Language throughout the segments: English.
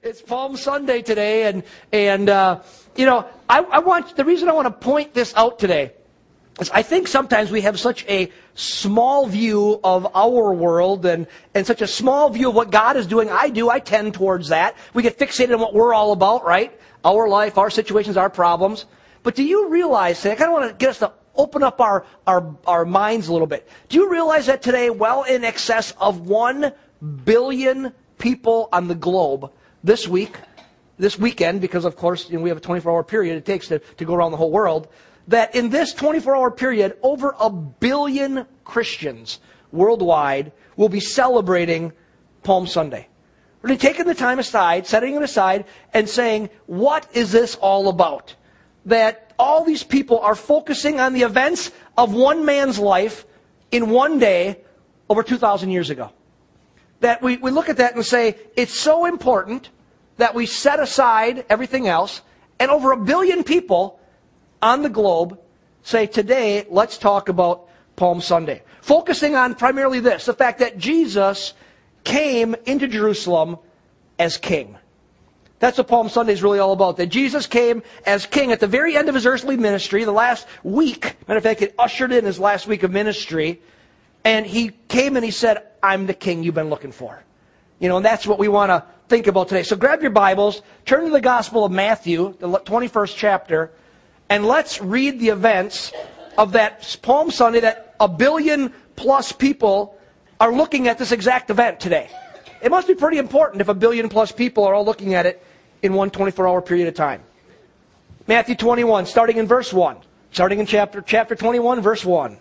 It's Palm Sunday today, and and uh, you know, I, I want the reason I want to point this out today is I think sometimes we have such a small view of our world and and such a small view of what God is doing. I do. I tend towards that. We get fixated on what we're all about, right? Our life, our situations, our problems. But do you realize? I kind of want to get us to open up our, our, our minds a little bit. Do you realize that today, well in excess of one billion people on the globe this week, this weekend, because of course you know, we have a 24 hour period it takes to, to go around the whole world, that in this 24 hour period, over a billion Christians worldwide will be celebrating Palm Sunday. Really taking the time aside, setting it aside, and saying, what is this all about? That all these people are focusing on the events of one man's life in one day over 2,000 years ago. That we, we look at that and say, it's so important that we set aside everything else, and over a billion people on the globe say, today, let's talk about Palm Sunday. Focusing on primarily this, the fact that Jesus came into Jerusalem as king. That's what Palm Sunday is really all about. That Jesus came as king at the very end of his earthly ministry, the last week. Matter of fact, it ushered in his last week of ministry. And he came and he said, I'm the king you've been looking for. You know, and that's what we want to think about today. So grab your Bibles, turn to the Gospel of Matthew, the 21st chapter, and let's read the events of that Palm Sunday that a billion plus people are looking at this exact event today. It must be pretty important if a billion plus people are all looking at it in one 24 hour period of time. Matthew 21, starting in verse 1. Starting in chapter, chapter 21, verse 1,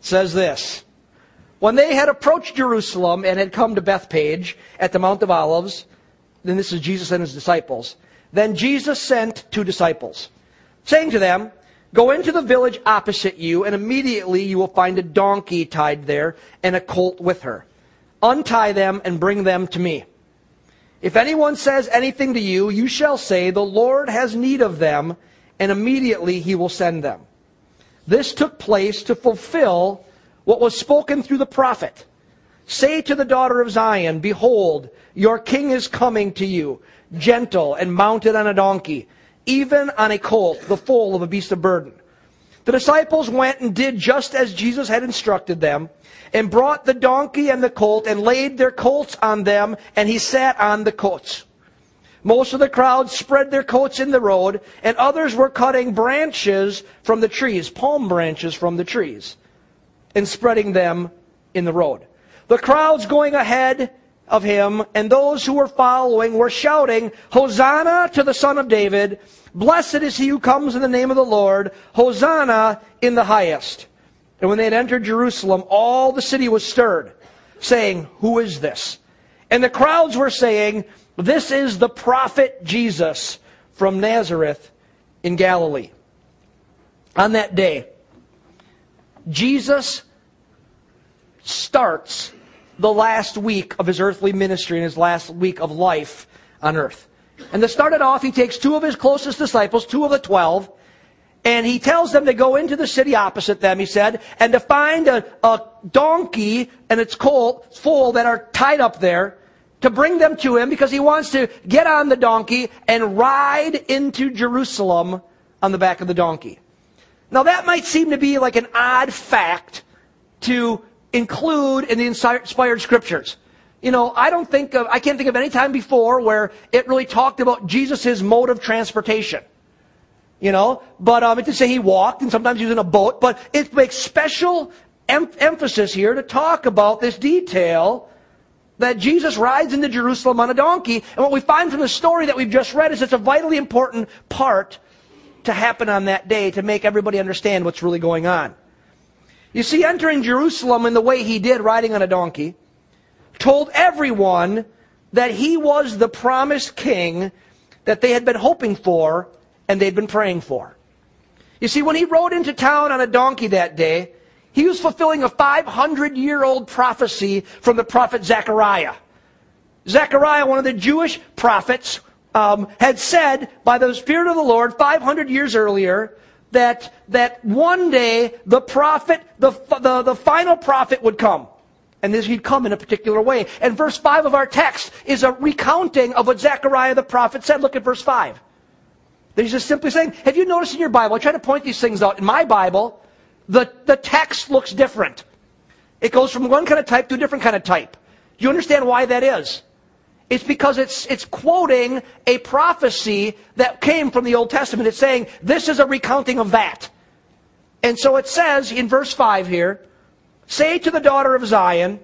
says this. When they had approached Jerusalem and had come to Bethphage at the Mount of Olives, then this is Jesus and his disciples, then Jesus sent two disciples, saying to them, Go into the village opposite you, and immediately you will find a donkey tied there and a colt with her. Untie them and bring them to me. If anyone says anything to you, you shall say, The Lord has need of them, and immediately he will send them. This took place to fulfill what was spoken through the prophet. Say to the daughter of Zion, Behold, your king is coming to you, gentle and mounted on a donkey, even on a colt, the foal of a beast of burden. The disciples went and did just as Jesus had instructed them, and brought the donkey and the colt, and laid their colts on them, and he sat on the coats. Most of the crowd spread their coats in the road, and others were cutting branches from the trees, palm branches from the trees, and spreading them in the road. The crowds going ahead of him and those who were following were shouting, Hosanna to the Son of David. Blessed is he who comes in the name of the Lord. Hosanna in the highest. And when they had entered Jerusalem, all the city was stirred, saying, Who is this? And the crowds were saying, This is the prophet Jesus from Nazareth in Galilee. On that day, Jesus starts the last week of his earthly ministry and his last week of life on earth. And to start it off, he takes two of his closest disciples, two of the twelve, and he tells them to go into the city opposite them, he said, and to find a, a donkey and its colt full that are tied up there, to bring them to him because he wants to get on the donkey and ride into Jerusalem on the back of the donkey. Now that might seem to be like an odd fact to include in the inspired scriptures. You know, I don't think of, I can't think of any time before where it really talked about Jesus' mode of transportation. You know, but um, it did say he walked and sometimes he was in a boat, but it makes special em- emphasis here to talk about this detail that Jesus rides into Jerusalem on a donkey. And what we find from the story that we've just read is it's a vitally important part to happen on that day to make everybody understand what's really going on. You see, entering Jerusalem in the way he did, riding on a donkey, told everyone that he was the promised king that they had been hoping for and they'd been praying for. You see, when he rode into town on a donkey that day, he was fulfilling a 500 year old prophecy from the prophet Zechariah. Zechariah, one of the Jewish prophets, um, had said by the Spirit of the Lord 500 years earlier that, that one day the prophet, the, the, the final prophet would come. And this he'd come in a particular way. And verse 5 of our text is a recounting of what Zechariah the prophet said. Look at verse 5. He's just simply saying, have you noticed in your Bible, I try to point these things out. In my Bible, the, the text looks different. It goes from one kind of type to a different kind of type. Do you understand why that is? It's because it's, it's quoting a prophecy that came from the Old Testament. It's saying, this is a recounting of that. And so it says in verse 5 here, Say to the daughter of Zion,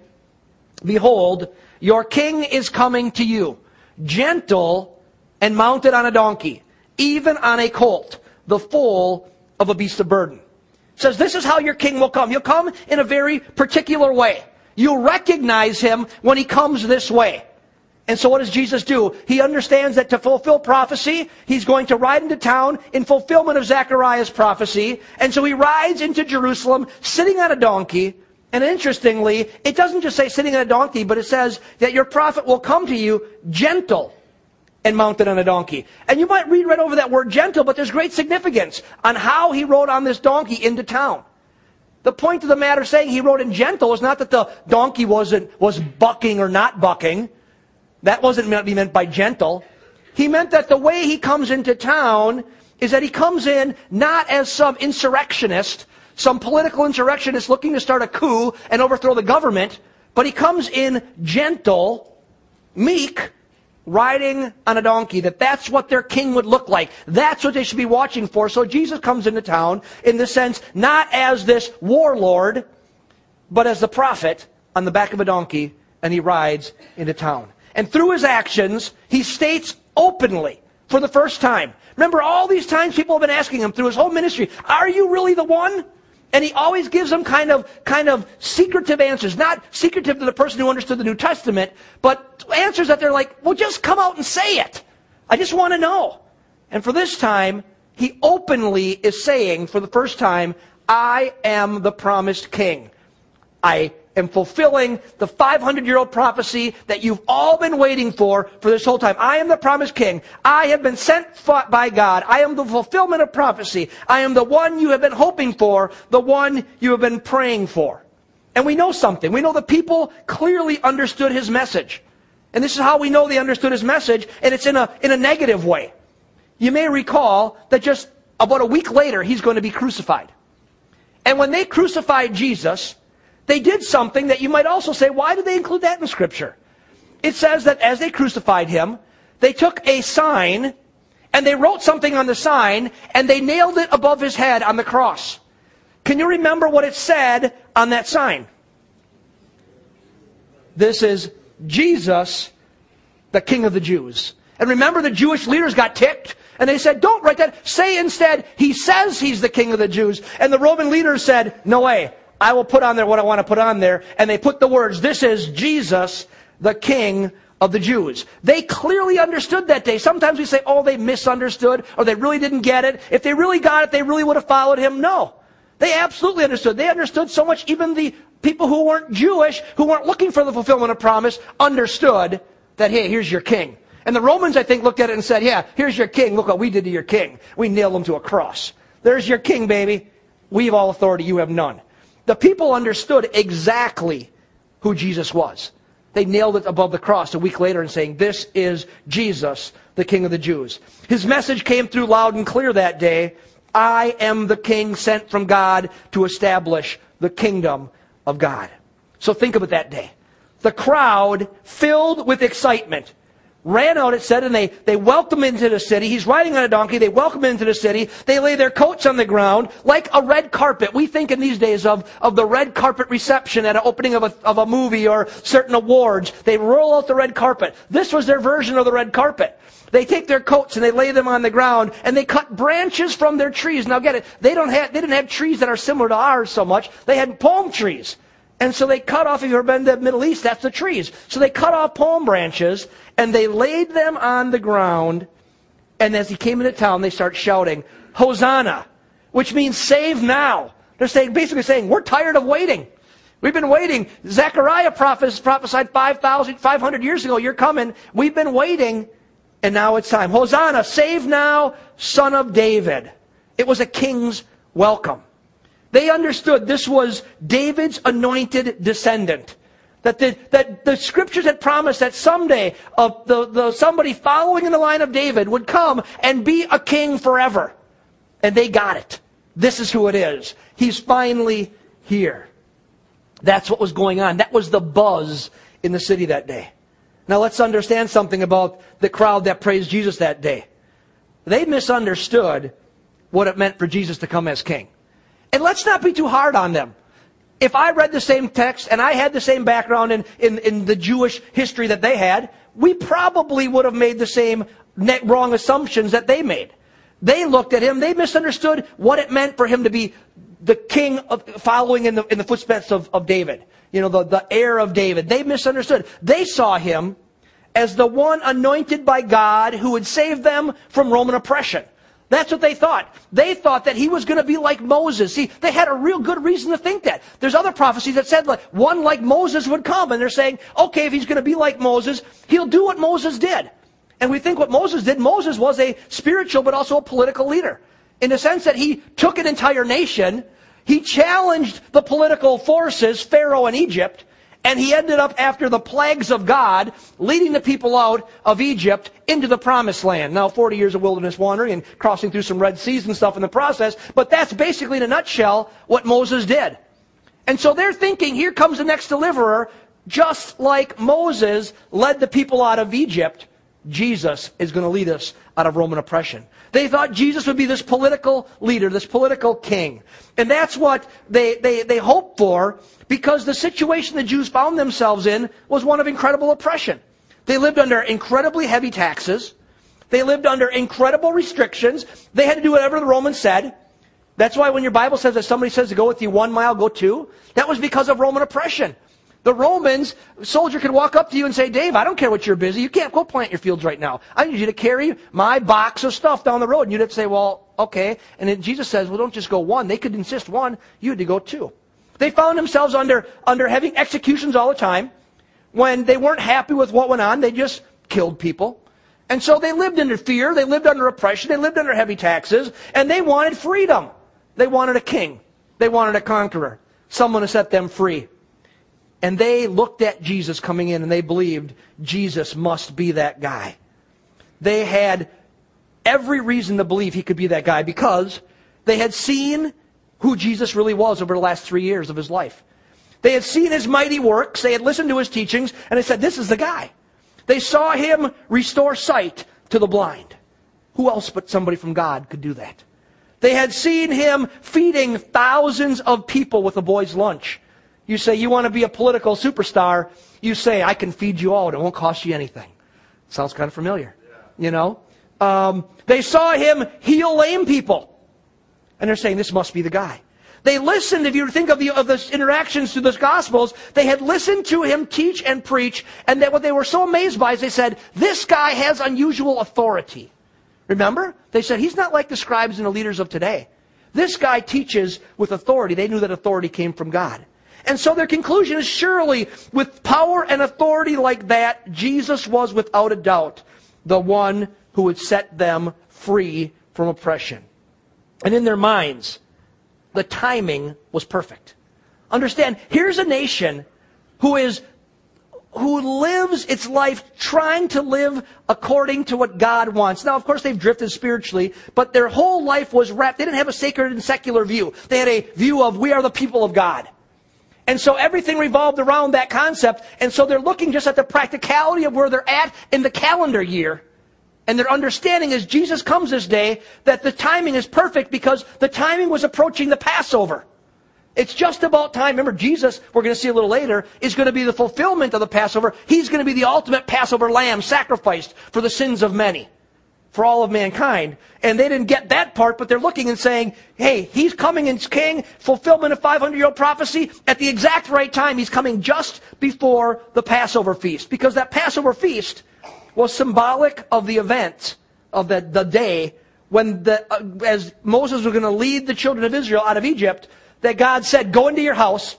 Behold, your king is coming to you, gentle and mounted on a donkey, even on a colt, the foal of a beast of burden. It says this is how your king will come. He'll come in a very particular way. You'll recognize him when he comes this way. And so what does Jesus do? He understands that to fulfill prophecy, he's going to ride into town in fulfillment of Zechariah's prophecy. And so he rides into Jerusalem sitting on a donkey. And interestingly, it doesn't just say sitting on a donkey, but it says that your prophet will come to you gentle and mounted on a donkey. And you might read right over that word gentle, but there's great significance on how he rode on this donkey into town. The point of the matter saying he rode in gentle is not that the donkey wasn't, was bucking or not bucking. That wasn't meant be meant by gentle. He meant that the way he comes into town is that he comes in not as some insurrectionist, some political insurrectionist looking to start a coup and overthrow the government, but he comes in gentle, meek, riding on a donkey, that that's what their king would look like. That's what they should be watching for. So Jesus comes into town in the sense, not as this warlord, but as the prophet on the back of a donkey, and he rides into town. And through his actions, he states openly for the first time. Remember, all these times people have been asking him through his whole ministry, are you really the one? And he always gives them kind of, kind of secretive answers. Not secretive to the person who understood the New Testament, but answers that they're like, well, just come out and say it. I just want to know. And for this time, he openly is saying for the first time, I am the promised king. I am fulfilling the 500 year old prophecy that you've all been waiting for for this whole time. I am the promised king. I have been sent by God. I am the fulfillment of prophecy. I am the one you have been hoping for, the one you have been praying for. And we know something. We know the people clearly understood his message. And this is how we know they understood his message, and it's in a, in a negative way. You may recall that just about a week later, he's going to be crucified. And when they crucified Jesus, they did something that you might also say, why did they include that in Scripture? It says that as they crucified him, they took a sign and they wrote something on the sign and they nailed it above his head on the cross. Can you remember what it said on that sign? This is Jesus, the King of the Jews. And remember, the Jewish leaders got ticked and they said, don't write that. Say instead, he says he's the King of the Jews. And the Roman leaders said, no way. I will put on there what I want to put on there. And they put the words, this is Jesus, the King of the Jews. They clearly understood that day. Sometimes we say, oh, they misunderstood or they really didn't get it. If they really got it, they really would have followed him. No. They absolutely understood. They understood so much, even the people who weren't Jewish, who weren't looking for the fulfillment of promise, understood that, hey, here's your king. And the Romans, I think, looked at it and said, yeah, here's your king. Look what we did to your king. We nailed him to a cross. There's your king, baby. We have all authority. You have none. The people understood exactly who Jesus was. They nailed it above the cross a week later and saying, This is Jesus, the King of the Jews. His message came through loud and clear that day. I am the King sent from God to establish the kingdom of God. So think of it that day. The crowd filled with excitement ran out, it said, and they, they welcome him into the city. He's riding on a donkey. They welcome him into the city. They lay their coats on the ground like a red carpet. We think in these days of, of the red carpet reception at an opening of a, of a movie or certain awards. They roll out the red carpet. This was their version of the red carpet. They take their coats and they lay them on the ground and they cut branches from their trees. Now get it. They don't have, they didn't have trees that are similar to ours so much. They had palm trees. And so they cut off, if you've ever been to the Middle East, that's the trees. So they cut off palm branches and they laid them on the ground. And as he came into town, they start shouting, Hosanna, which means save now. They're saying, basically saying, we're tired of waiting. We've been waiting. Zechariah prophesied 5,000, 500 years ago, you're coming. We've been waiting, and now it's time. Hosanna, save now, son of David. It was a king's welcome. They understood this was David's anointed descendant. That the, that the scriptures had promised that someday uh, the, the, somebody following in the line of David would come and be a king forever. And they got it. This is who it is. He's finally here. That's what was going on. That was the buzz in the city that day. Now let's understand something about the crowd that praised Jesus that day. They misunderstood what it meant for Jesus to come as king. And let's not be too hard on them. If I read the same text and I had the same background in, in, in the Jewish history that they had, we probably would have made the same wrong assumptions that they made. They looked at him, they misunderstood what it meant for him to be the king of, following in the, in the footsteps of, of David. You know, the, the heir of David. They misunderstood. They saw him as the one anointed by God who would save them from Roman oppression. That's what they thought. They thought that he was going to be like Moses. See, they had a real good reason to think that. There's other prophecies that said like one like Moses would come, and they're saying, okay, if he's going to be like Moses, he'll do what Moses did. And we think what Moses did, Moses was a spiritual but also a political leader. In the sense that he took an entire nation, he challenged the political forces, Pharaoh and Egypt, and he ended up, after the plagues of God, leading the people out of Egypt into the promised land. Now, 40 years of wilderness wandering and crossing through some Red Seas and stuff in the process, but that's basically in a nutshell what Moses did. And so they're thinking, here comes the next deliverer, just like Moses led the people out of Egypt. Jesus is going to lead us out of Roman oppression. They thought Jesus would be this political leader, this political king. And that's what they, they, they hoped for because the situation the Jews found themselves in was one of incredible oppression. They lived under incredibly heavy taxes. They lived under incredible restrictions. They had to do whatever the Romans said. That's why when your Bible says that somebody says to go with you one mile, go two, that was because of Roman oppression. The Romans, soldier could walk up to you and say, Dave, I don't care what you're busy. You can't go plant your fields right now. I need you to carry my box of stuff down the road. And you'd have to say, well, okay. And then Jesus says, well, don't just go one. They could insist one. You had to go two. They found themselves under, under having executions all the time. When they weren't happy with what went on, they just killed people. And so they lived under fear. They lived under oppression. They lived under heavy taxes. And they wanted freedom. They wanted a king. They wanted a conqueror. Someone to set them free. And they looked at Jesus coming in and they believed Jesus must be that guy. They had every reason to believe he could be that guy because they had seen who Jesus really was over the last three years of his life. They had seen his mighty works, they had listened to his teachings, and they said, This is the guy. They saw him restore sight to the blind. Who else but somebody from God could do that? They had seen him feeding thousands of people with a boy's lunch. You say you want to be a political superstar. You say, I can feed you all. It won't cost you anything. Sounds kind of familiar. You know? Um, they saw him heal lame people. And they're saying, this must be the guy. They listened, if you think of the, of the interactions through the Gospels, they had listened to him teach and preach, and that what they were so amazed by is they said, this guy has unusual authority. Remember? They said, he's not like the scribes and the leaders of today. This guy teaches with authority. They knew that authority came from God. And so their conclusion is surely with power and authority like that, Jesus was without a doubt the one who would set them free from oppression. And in their minds, the timing was perfect. Understand, here's a nation who is who lives its life trying to live according to what God wants. Now, of course, they've drifted spiritually, but their whole life was wrapped. They didn't have a sacred and secular view. They had a view of we are the people of God. And so everything revolved around that concept. And so they're looking just at the practicality of where they're at in the calendar year. And their understanding is Jesus comes this day that the timing is perfect because the timing was approaching the Passover. It's just about time. Remember, Jesus, we're going to see a little later, is going to be the fulfillment of the Passover. He's going to be the ultimate Passover lamb sacrificed for the sins of many for all of mankind. And they didn't get that part, but they're looking and saying, hey, he's coming as king, fulfillment of 500 year old prophecy. At the exact right time, he's coming just before the Passover feast. Because that Passover feast was symbolic of the event of the, the day when the, uh, as Moses was going to lead the children of Israel out of Egypt, that God said, go into your house,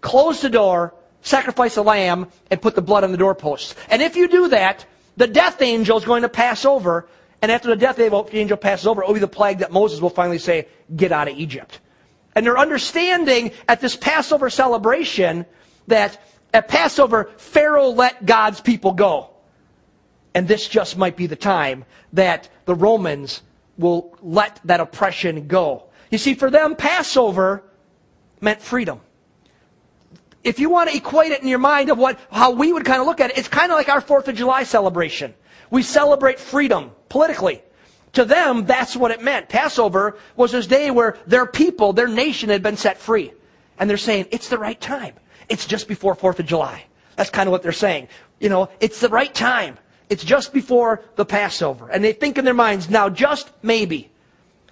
close the door, sacrifice a lamb, and put the blood on the doorposts. And if you do that, the death angel is going to pass over, and after the death angel passes over, it will be the plague that Moses will finally say, get out of Egypt. And they're understanding at this Passover celebration that At Passover, Pharaoh let God's people go. And this just might be the time that the Romans will let that oppression go. You see, for them, Passover meant freedom. If you want to equate it in your mind of what, how we would kind of look at it, it's kind of like our 4th of July celebration. We celebrate freedom politically. To them, that's what it meant. Passover was this day where their people, their nation had been set free. And they're saying, it's the right time. It's just before 4th of July. That's kind of what they're saying. You know, it's the right time. It's just before the Passover. And they think in their minds, now just maybe,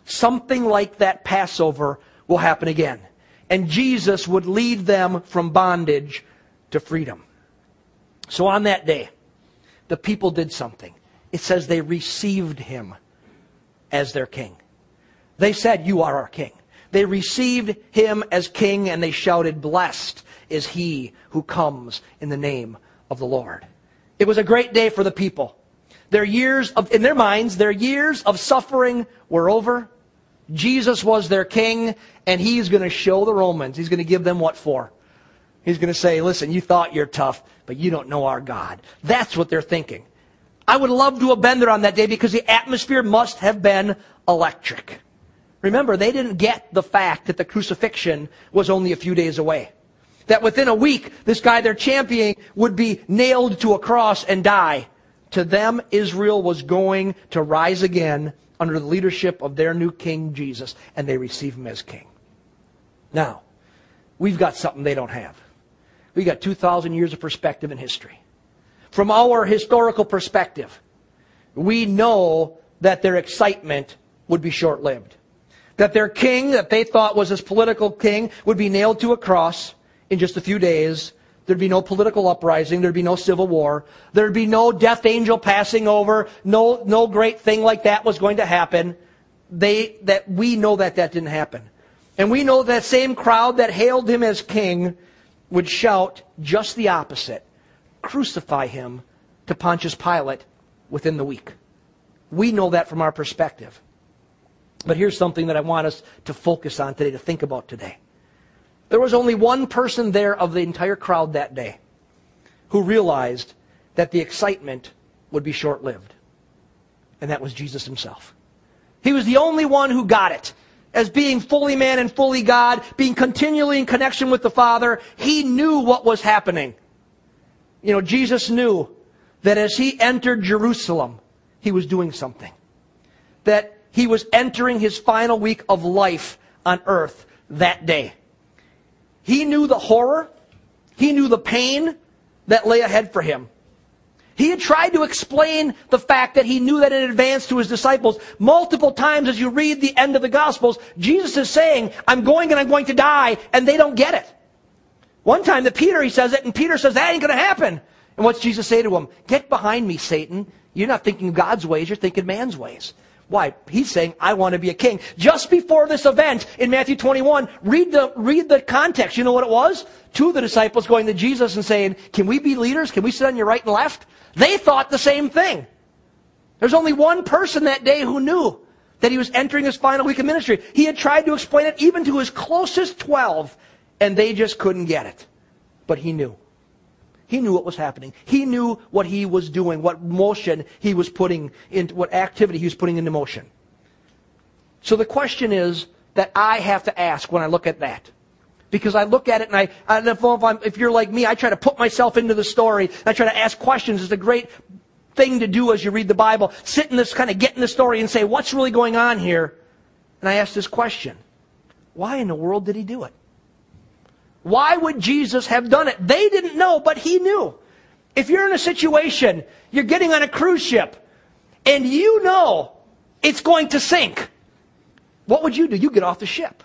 something like that Passover will happen again. And Jesus would lead them from bondage to freedom. So on that day, the people did something. It says they received him as their king. They said, You are our king. They received him as king and they shouted, Blessed is he who comes in the name of the Lord. It was a great day for the people. Their years of, in their minds, their years of suffering were over. Jesus was their king and he's going to show the Romans. He's going to give them what for. He's going to say, listen, you thought you're tough, but you don't know our God. That's what they're thinking. I would love to have been there on that day because the atmosphere must have been electric. Remember, they didn't get the fact that the crucifixion was only a few days away. That within a week, this guy they're championing would be nailed to a cross and die. To them, Israel was going to rise again under the leadership of their new king, Jesus, and they receive him as king. Now, we've got something they don't have. We've got 2,000 years of perspective in history. From our historical perspective, we know that their excitement would be short lived. That their king, that they thought was his political king, would be nailed to a cross in just a few days. There'd be no political uprising. There'd be no civil war. There'd be no death angel passing over. No, no great thing like that was going to happen. They, that we know that that didn't happen. And we know that same crowd that hailed him as king would shout just the opposite. Crucify him to Pontius Pilate within the week. We know that from our perspective. But here's something that I want us to focus on today, to think about today. There was only one person there of the entire crowd that day who realized that the excitement would be short lived. And that was Jesus himself. He was the only one who got it. As being fully man and fully God, being continually in connection with the Father, he knew what was happening. You know, Jesus knew that as he entered Jerusalem, he was doing something. That he was entering his final week of life on earth that day. He knew the horror. He knew the pain that lay ahead for him. He had tried to explain the fact that he knew that in advance to his disciples. Multiple times as you read the end of the Gospels, Jesus is saying, I'm going and I'm going to die, and they don't get it. One time to Peter, he says it, and Peter says, that ain't going to happen. And what's Jesus say to him? Get behind me, Satan. You're not thinking God's ways, you're thinking man's ways. Why? He's saying, I want to be a king. Just before this event in Matthew 21, read the, read the context. You know what it was? Two of the disciples going to Jesus and saying, can we be leaders? Can we sit on your right and left? They thought the same thing. There's only one person that day who knew that he was entering his final week of ministry. He had tried to explain it even to his closest 12, and they just couldn't get it. But he knew. He knew what was happening. He knew what he was doing, what motion he was putting into, what activity he was putting into motion. So the question is that I have to ask when I look at that. Because I look at it and I, I don't know if, I'm, if you're like me, I try to put myself into the story. I try to ask questions. It's a great thing to do as you read the Bible. Sit in this, kind of get in the story and say, what's really going on here? And I ask this question. Why in the world did he do it? Why would Jesus have done it? They didn't know, but he knew. If you're in a situation, you're getting on a cruise ship, and you know it's going to sink, what would you do? You get off the ship.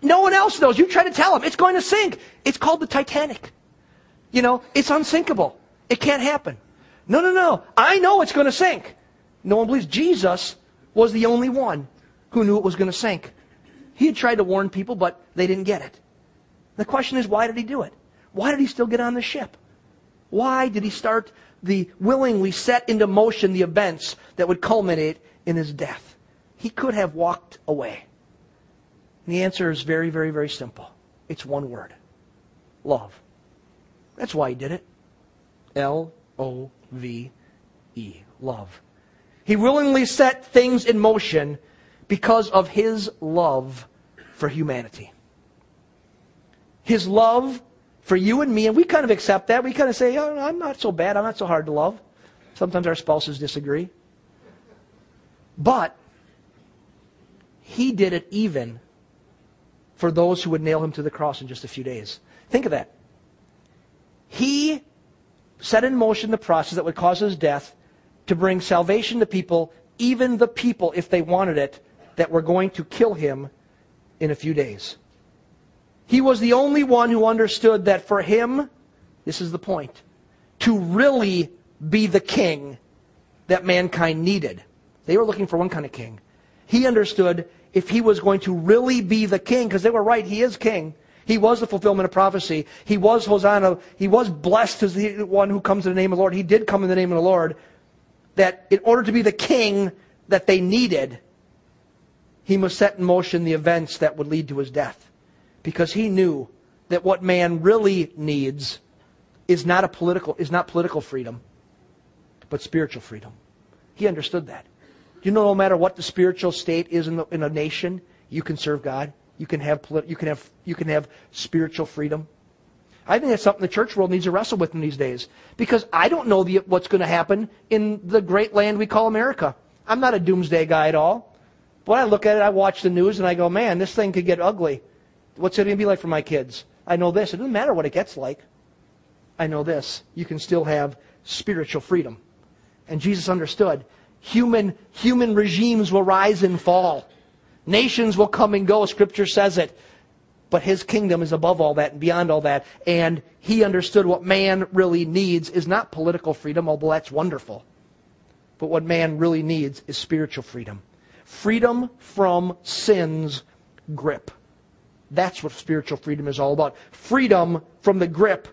No one else knows. You try to tell them it's going to sink. It's called the Titanic. You know, it's unsinkable. It can't happen. No, no, no. I know it's going to sink. No one believes Jesus was the only one who knew it was going to sink. He had tried to warn people, but they didn't get it. The question is, why did he do it? Why did he still get on the ship? Why did he start the willingly set into motion the events that would culminate in his death? He could have walked away. And the answer is very, very, very simple. It's one word. Love. That's why he did it. L O V E. Love. He willingly set things in motion because of his love for humanity. His love for you and me, and we kind of accept that. We kind of say, oh, I'm not so bad. I'm not so hard to love. Sometimes our spouses disagree. But he did it even for those who would nail him to the cross in just a few days. Think of that. He set in motion the process that would cause his death to bring salvation to people, even the people, if they wanted it, that were going to kill him in a few days. He was the only one who understood that for him, this is the point, to really be the king that mankind needed. They were looking for one kind of king. He understood if he was going to really be the king, because they were right, he is king. He was the fulfillment of prophecy. He was Hosanna. He was blessed as the one who comes in the name of the Lord. He did come in the name of the Lord. That in order to be the king that they needed, he must set in motion the events that would lead to his death. Because he knew that what man really needs is not a political is not political freedom, but spiritual freedom. He understood that. You know, no matter what the spiritual state is in, the, in a nation, you can serve God. You can have you can have you can have spiritual freedom. I think that's something the church world needs to wrestle with in these days because I don't know the, what's going to happen in the great land we call America. I'm not a doomsday guy at all. But when I look at it, I watch the news and I go, man, this thing could get ugly. What's it going to be like for my kids? I know this. It doesn't matter what it gets like. I know this. You can still have spiritual freedom. And Jesus understood human, human regimes will rise and fall. Nations will come and go. Scripture says it. But his kingdom is above all that and beyond all that. And he understood what man really needs is not political freedom, although that's wonderful. But what man really needs is spiritual freedom freedom from sin's grip. That's what spiritual freedom is all about. Freedom from the grip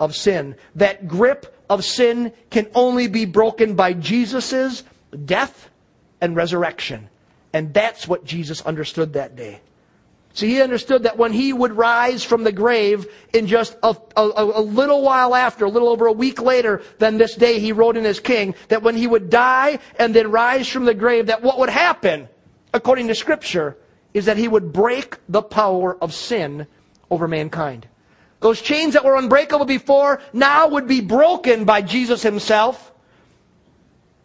of sin. That grip of sin can only be broken by Jesus' death and resurrection. And that's what Jesus understood that day. See, he understood that when he would rise from the grave in just a, a, a, little while after, a little over a week later than this day he wrote in his king, that when he would die and then rise from the grave, that what would happen, according to scripture, is that he would break the power of sin over mankind. Those chains that were unbreakable before now would be broken by Jesus himself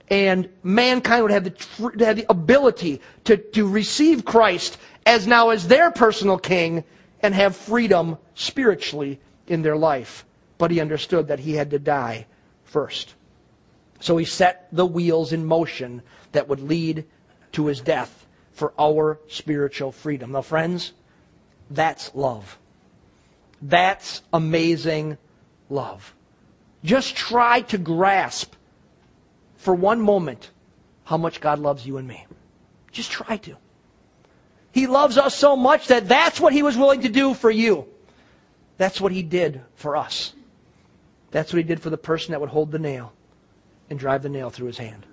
and mankind would have the, have the ability to, to receive Christ as now as their personal king and have freedom spiritually in their life. But he understood that he had to die first. So he set the wheels in motion that would lead to his death for our spiritual freedom. Now, friends, that's love. That's amazing love. Just try to grasp for one moment how much God loves you and me. Just try to. He loves us so much that that's what He was willing to do for you. That's what He did for us. That's what He did for the person that would hold the nail and drive the nail through his hand.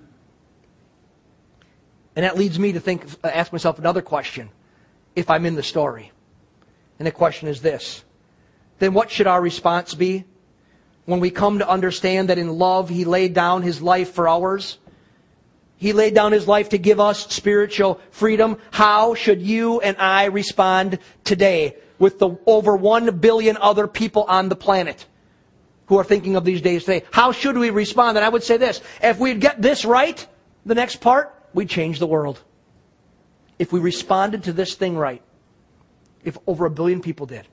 And that leads me to think, uh, ask myself another question if I'm in the story. And the question is this then what should our response be? when we come to understand that in love He laid down His life for ours. He laid down His life to give us spiritual freedom. How should you and I respond today with the over one billion other people on the planet who are thinking of these days today? How should we respond? And I would say this, if we'd get this right, the next part, we'd change the world. If we responded to this thing right, if over a billion people did.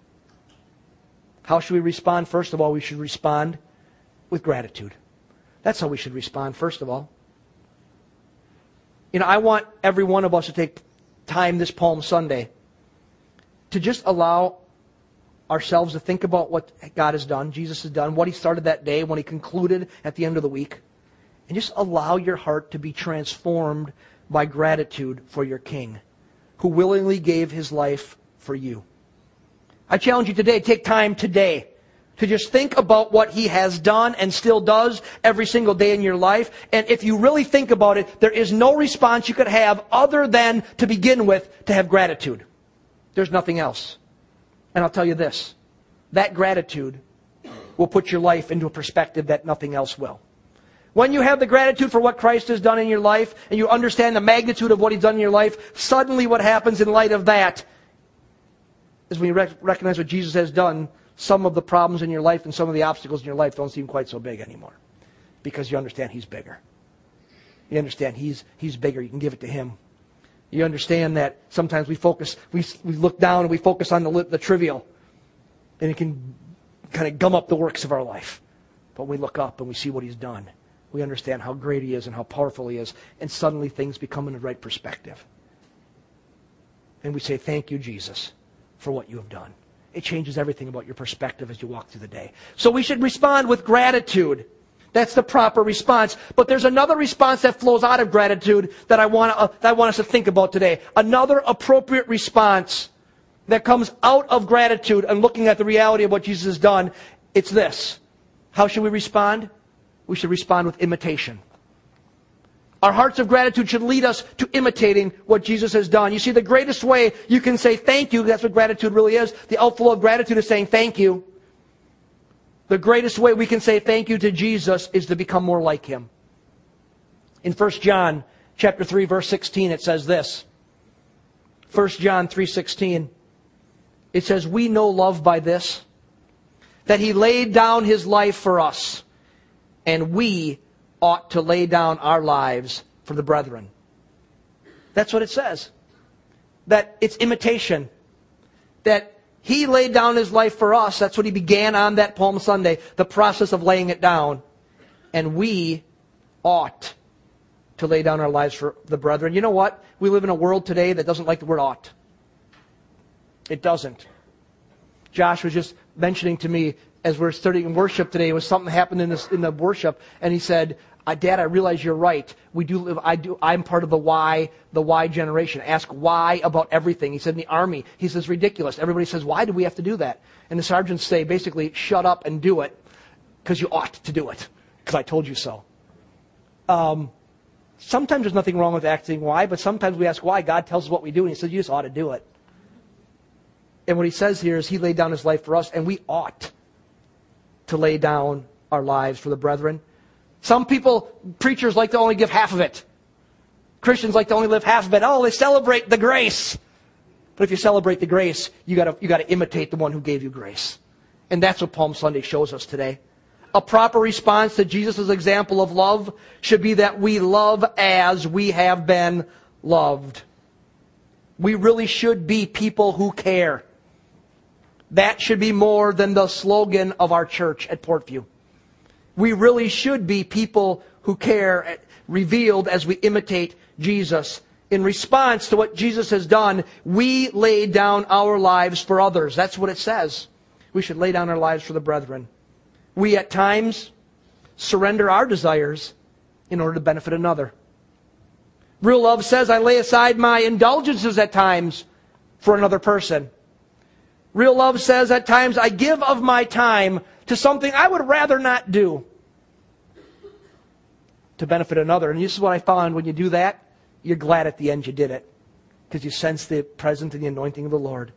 How should we respond? First of all, we should respond with gratitude. That's how we should respond, first of all. You know, I want every one of us to take time this Palm Sunday to just allow ourselves to think about what God has done, Jesus has done, what He started that day, when He concluded at the end of the week. And just allow your heart to be transformed by gratitude for your King, who willingly gave His life for you. I challenge you today, take time today to just think about what he has done and still does every single day in your life. And if you really think about it, there is no response you could have other than to begin with to have gratitude. There's nothing else. And I'll tell you this, that gratitude will put your life into a perspective that nothing else will. When you have the gratitude for what Christ has done in your life and you understand the magnitude of what He's done in your life, suddenly what happens in light of that is when you rec- recognize what Jesus has done, some of the problems in your life and some of the obstacles in your life don't seem quite so big anymore because you understand He's bigger. You understand He's, he's bigger. You can give it to Him. You understand that sometimes we focus, we, we look down and we focus on the, the trivial, and it can kind of gum up the works of our life. But we look up and we see what He's done. We understand how great He is and how powerful He is, and suddenly things become in the right perspective. And we say, Thank you, Jesus, for what you have done. It changes everything about your perspective as you walk through the day. So we should respond with gratitude. That's the proper response. But there's another response that flows out of gratitude that I want, uh, that I want us to think about today. Another appropriate response that comes out of gratitude and looking at the reality of what Jesus has done. It's this. How should we respond? We should respond with imitation. Our hearts of gratitude should lead us to imitating what Jesus has done. You see, the greatest way you can say thank you, that's what gratitude really is. The outflow of gratitude is saying thank you. The greatest way we can say thank you to Jesus is to become more like him. In 1 John chapter 3 verse 16 it says this. 1 John 3:16 it says we know love by this that he laid down his life for us and we ought to lay down our lives for the brethren. That's what it says. That it's imitation. That he laid down his life for us. That's what he began on that Palm Sunday, the process of laying it down. And we ought to lay down our lives for the brethren. You know what? We live in a world today that doesn't like the word ought. It doesn't. Josh was just mentioning to me as we're studying worship today, it was something happened in, this, in the worship, and he said, uh, Dad, I realize you're right. We do live, I do, I'm part of the why, the why generation. Ask why about everything. He said in the army, he says ridiculous. Everybody says, why do we have to do that? And the sergeants say basically, shut up and do it because you ought to do it because I told you so. Um, sometimes there's nothing wrong with asking why, but sometimes we ask why. God tells us what we do, and He says, you just ought to do it. And what He says here is He laid down His life for us, and we ought to lay down our lives for the brethren. Some people, preachers like to only give half of it. Christians like to only live half of it. Oh, they celebrate the grace. But if you celebrate the grace, you gotta, you gotta imitate the one who gave you grace. And that's what Palm Sunday shows us today. A proper response to Jesus' example of love should be that we love as we have been loved. We really should be people who care. That should be more than the slogan of our church at Portview. We really should be people who care, eh, revealed as we imitate Jesus. In response to what Jesus has done, we lay down our lives for others. That's what it says. We should lay down our lives for the brethren. We at times surrender our desires in order to benefit another. Real love says, I lay aside my indulgences at times for another person. Real love says, at times, I give of my time to something I would rather not do to benefit another. And this is what I found when you do that, you're glad at the end you did it because you sense the presence and the anointing of the Lord.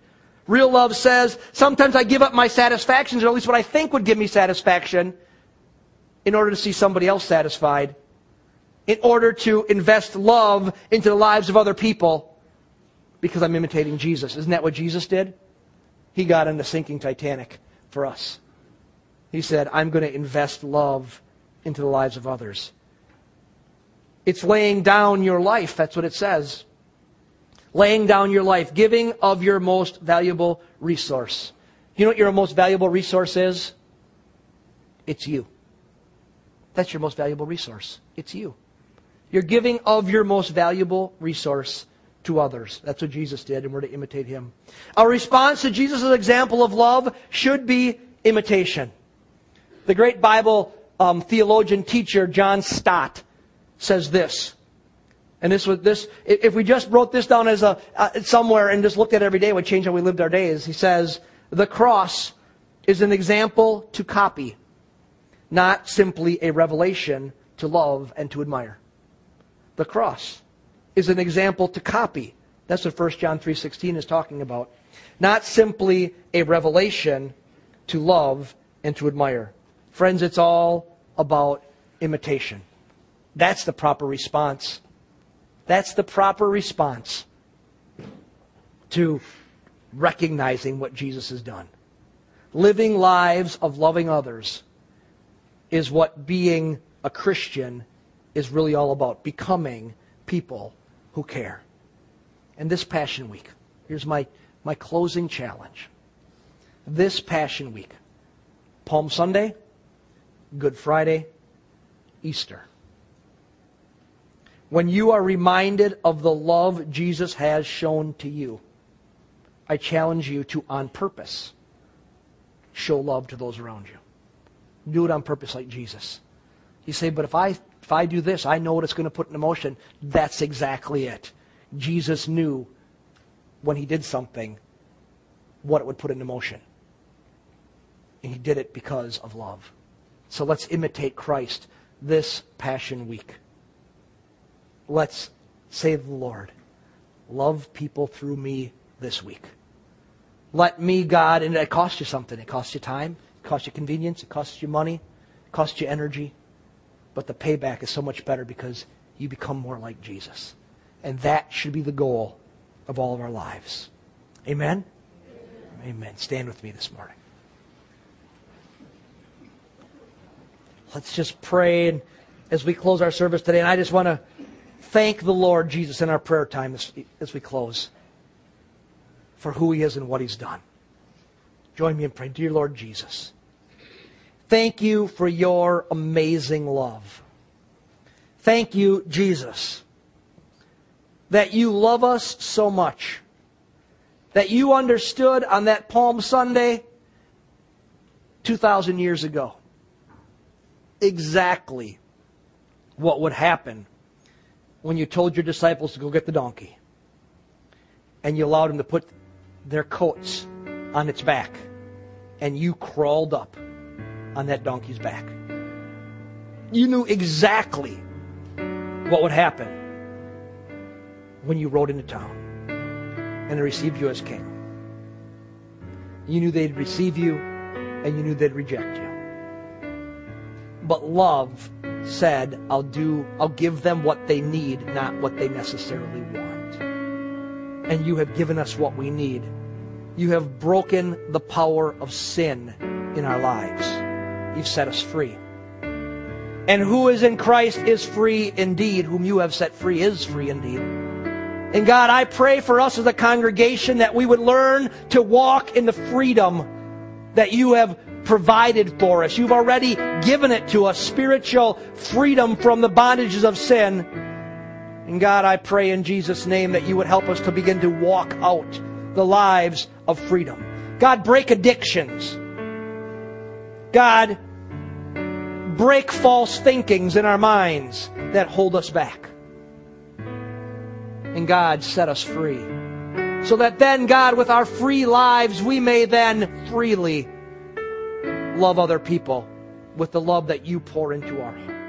Real love says, sometimes I give up my satisfactions, or at least what I think would give me satisfaction, in order to see somebody else satisfied, in order to invest love into the lives of other people, because I'm imitating Jesus. Isn't that what Jesus did? He got in the sinking Titanic for us. He said, I'm going to invest love into the lives of others. It's laying down your life. That's what it says. Laying down your life, giving of your most valuable resource. You know what your most valuable resource is? It's you. That's your most valuable resource. It's you. You're giving of your most valuable resource to others. That's what Jesus did, and we're to imitate him. Our response to Jesus' example of love should be imitation. The great Bible um, theologian teacher, John Stott, says this. And this was this. If we just wrote this down as a uh, somewhere and just looked at it every day, it would change how we lived our days. He says the cross is an example to copy, not simply a revelation to love and to admire. The cross is an example to copy. That's what 1 John 3:16 is talking about. Not simply a revelation to love and to admire. Friends, it's all about imitation. That's the proper response. That's the proper response to recognizing what Jesus has done. Living lives of loving others is what being a Christian is really all about. Becoming people who care. And this Passion Week, here's my, my closing challenge. This Passion Week, Palm Sunday, Good Friday, Easter. When you are reminded of the love Jesus has shown to you, I challenge you to, on purpose, show love to those around you. Do it on purpose like Jesus. You say, but if I, if I do this, I know what it's going to put in motion. That's exactly it. Jesus knew when he did something what it would put into motion. And he did it because of love. So let's imitate Christ this Passion Week. Let's say the Lord, love people through me this week. Let me, God, and it costs you something. It costs you time, it costs you convenience, it costs you money, it costs you energy. But the payback is so much better because you become more like Jesus. And that should be the goal of all of our lives. Amen? Amen. Stand with me this morning. Let's just pray and as we close our service today. And I just want to thank the Lord Jesus in our prayer time as, as we close for who he is and what he's done. Join me in praying. Dear Lord Jesus, thank you for your amazing love. Thank you, Jesus, that you love us so much, that you understood on that Palm Sunday 2,000 years ago exactly what would happen when you told your disciples to go get the donkey and you allowed them to put their coats on its back and you crawled up on that donkey's back. You knew exactly what would happen when you rode into town and they received you as king. You knew they'd receive you and you knew they'd reject you. But love said, I'll do, I'll give them what they need, not what they necessarily want. And you have given us what we need. You have broken the power of sin in our lives. You've set us free. And who is in Christ is free indeed. Whom you have set free is free indeed. And God, I pray for us as a congregation that we would learn to walk in the freedom that you have provided for us. You've already given it to us spiritual freedom from the bondages of sin. And God, I pray in Jesus' name that you would help us to begin to walk out the lives of freedom. God, break addictions. God, break false thinkings in our minds that hold us back. And God, set us free. So that then, God, with our free lives, we may then freely love other people with the love that you pour into our heart.